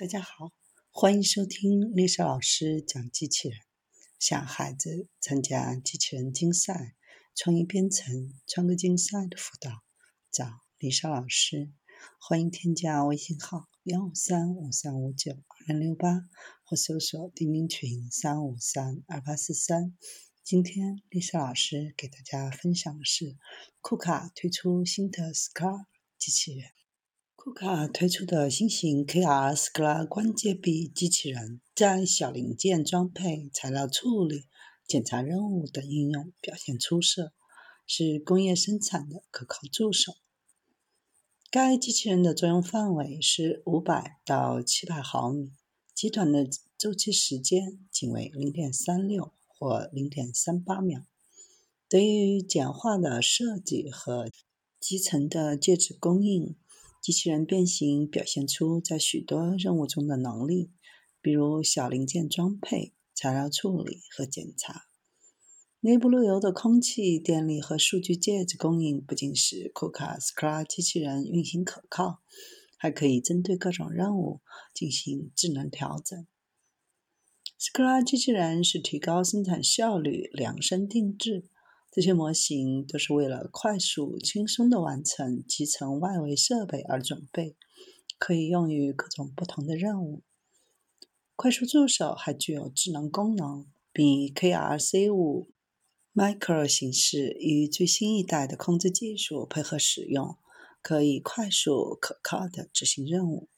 大家好，欢迎收听丽莎老师讲机器人。想孩子参加机器人竞赛、创意编程、创客竞赛的辅导，找丽莎老师。欢迎添加微信号幺五三五三五九二零六八，或搜索钉钉群三五三二八四三。今天丽莎老师给大家分享的是库卡推出新的 Scar 机器人。库卡推出的新型 KR Skla 关节臂机器人，在小零件装配、材料处理、检查任务等应用表现出色，是工业生产的可靠助手。该机器人的作用范围是五百到七百毫米，极短的周期时间仅为零点三六或零点三八秒。对于简化的设计和集成的介质供应。机器人变形表现出在许多任务中的能力，比如小零件装配、材料处理和检查。内部路由的空气、电力和数据介质供应不仅使库卡 Skra 机器人运行可靠，还可以针对各种任务进行智能调整。Skra 机器人是提高生产效率量身定制。这些模型都是为了快速、轻松地完成集成外围设备而准备，可以用于各种不同的任务。快速助手还具有智能功能，并以 KRC5 Micro 形式与最新一代的控制技术配合使用，可以快速、可靠地执行任务。